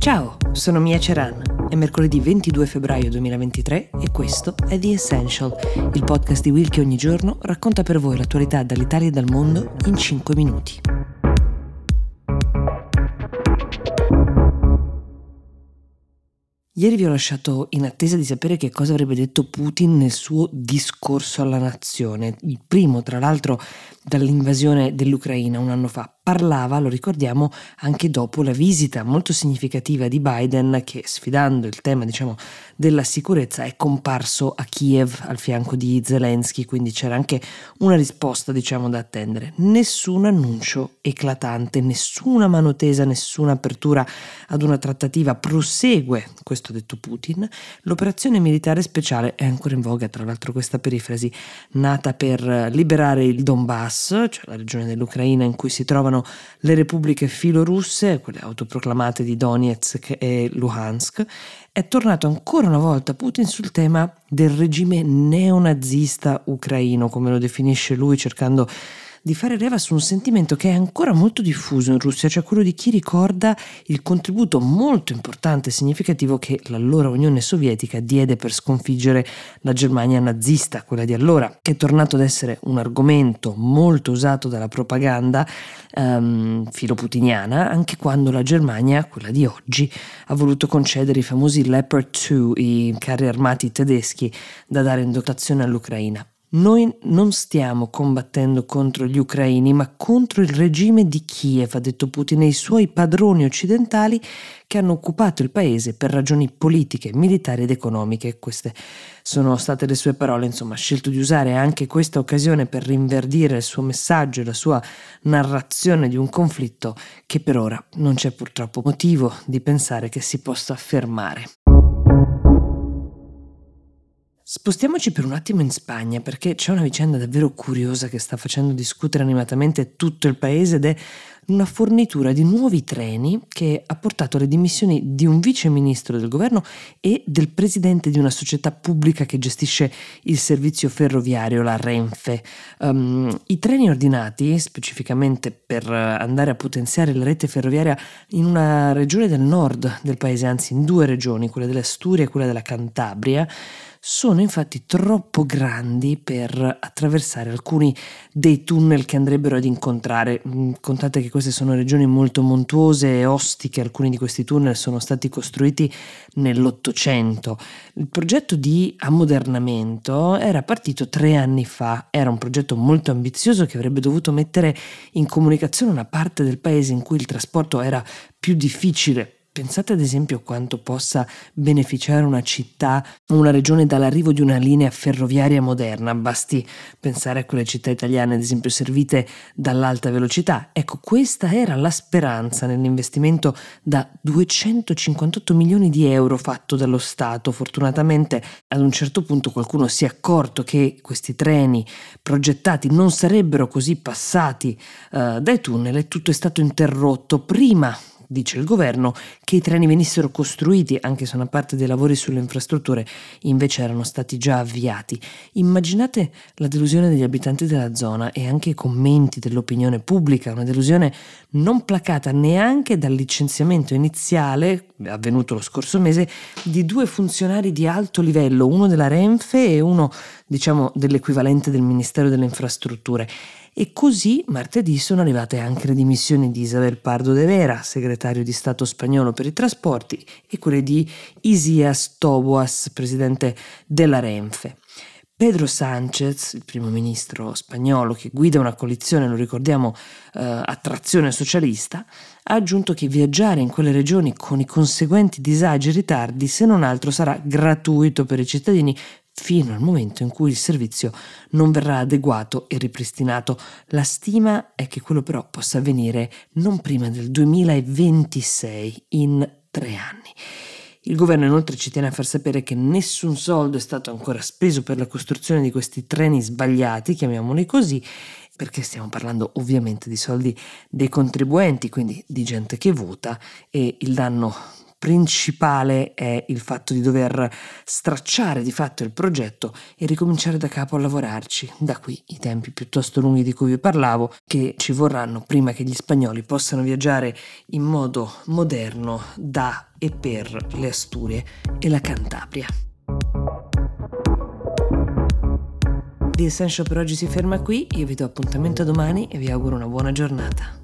Ciao, sono Mia Ceran. È mercoledì 22 febbraio 2023 e questo è The Essential, il podcast di Will che ogni giorno racconta per voi l'attualità dall'Italia e dal mondo in 5 minuti. Ieri vi ho lasciato in attesa di sapere che cosa avrebbe detto Putin nel suo discorso alla nazione, il primo tra l'altro dall'invasione dell'Ucraina un anno fa parlava, lo ricordiamo, anche dopo la visita molto significativa di Biden che sfidando il tema diciamo, della sicurezza è comparso a Kiev al fianco di Zelensky, quindi c'era anche una risposta diciamo, da attendere. Nessun annuncio eclatante, nessuna mano tesa, nessuna apertura ad una trattativa prosegue, questo detto Putin. L'operazione militare speciale è ancora in voga, tra l'altro questa perifrasi, nata per liberare il Donbass, cioè la regione dell'Ucraina in cui si trovano le repubbliche filorusse, quelle autoproclamate di Donetsk e Luhansk, è tornato ancora una volta Putin sul tema del regime neonazista ucraino, come lo definisce lui, cercando di fare leva su un sentimento che è ancora molto diffuso in Russia, cioè quello di chi ricorda il contributo molto importante e significativo che l'allora Unione Sovietica diede per sconfiggere la Germania nazista, quella di allora, che è tornato ad essere un argomento molto usato dalla propaganda um, filoputiniana, anche quando la Germania, quella di oggi, ha voluto concedere i famosi Leopard 2, i carri armati tedeschi da dare in dotazione all'Ucraina. Noi non stiamo combattendo contro gli ucraini, ma contro il regime di Kiev, ha detto Putin, e i suoi padroni occidentali che hanno occupato il paese per ragioni politiche, militari ed economiche. Queste sono state le sue parole, insomma, ha scelto di usare anche questa occasione per rinverdire il suo messaggio e la sua narrazione di un conflitto che per ora non c'è purtroppo motivo di pensare che si possa fermare. Spostiamoci per un attimo in Spagna perché c'è una vicenda davvero curiosa che sta facendo discutere animatamente tutto il paese ed è una fornitura di nuovi treni che ha portato alle dimissioni di un vice ministro del governo e del presidente di una società pubblica che gestisce il servizio ferroviario, la Renfe. Um, I treni ordinati, specificamente per andare a potenziare la rete ferroviaria in una regione del nord del paese, anzi in due regioni, quella dell'Asturia e quella della Cantabria, sono infatti troppo grandi per attraversare alcuni dei tunnel che andrebbero ad incontrare. Mm, contate che queste sono regioni molto montuose e ostiche, alcuni di questi tunnel sono stati costruiti nell'Ottocento. Il progetto di ammodernamento era partito tre anni fa, era un progetto molto ambizioso che avrebbe dovuto mettere in comunicazione una parte del paese in cui il trasporto era più difficile Pensate ad esempio quanto possa beneficiare una città o una regione dall'arrivo di una linea ferroviaria moderna, basti pensare a quelle città italiane ad esempio servite dall'alta velocità. Ecco, questa era la speranza nell'investimento da 258 milioni di euro fatto dallo Stato. Fortunatamente ad un certo punto qualcuno si è accorto che questi treni progettati non sarebbero così passati uh, dai tunnel e tutto è stato interrotto prima dice il governo, che i treni venissero costruiti, anche se una parte dei lavori sulle infrastrutture invece erano stati già avviati. Immaginate la delusione degli abitanti della zona e anche i commenti dell'opinione pubblica, una delusione non placata neanche dal licenziamento iniziale, avvenuto lo scorso mese, di due funzionari di alto livello, uno della Renfe e uno, diciamo, dell'equivalente del Ministero delle Infrastrutture. E così martedì sono arrivate anche le dimissioni di Isabel Pardo de Vera, segretario di Stato spagnolo per i trasporti, e quelle di Isias Toboas, presidente della Renfe. Pedro Sánchez, il primo ministro spagnolo che guida una coalizione, lo ricordiamo, eh, a trazione socialista, ha aggiunto che viaggiare in quelle regioni con i conseguenti disagi e ritardi, se non altro, sarà gratuito per i cittadini fino al momento in cui il servizio non verrà adeguato e ripristinato. La stima è che quello però possa avvenire non prima del 2026, in tre anni. Il governo inoltre ci tiene a far sapere che nessun soldo è stato ancora speso per la costruzione di questi treni sbagliati, chiamiamoli così, perché stiamo parlando ovviamente di soldi dei contribuenti, quindi di gente che vota e il danno principale è il fatto di dover stracciare di fatto il progetto e ricominciare da capo a lavorarci. Da qui i tempi piuttosto lunghi di cui vi parlavo, che ci vorranno prima che gli spagnoli possano viaggiare in modo moderno da e per le Asturie e la Cantabria. The Essential per oggi si ferma qui, io vi do appuntamento domani e vi auguro una buona giornata.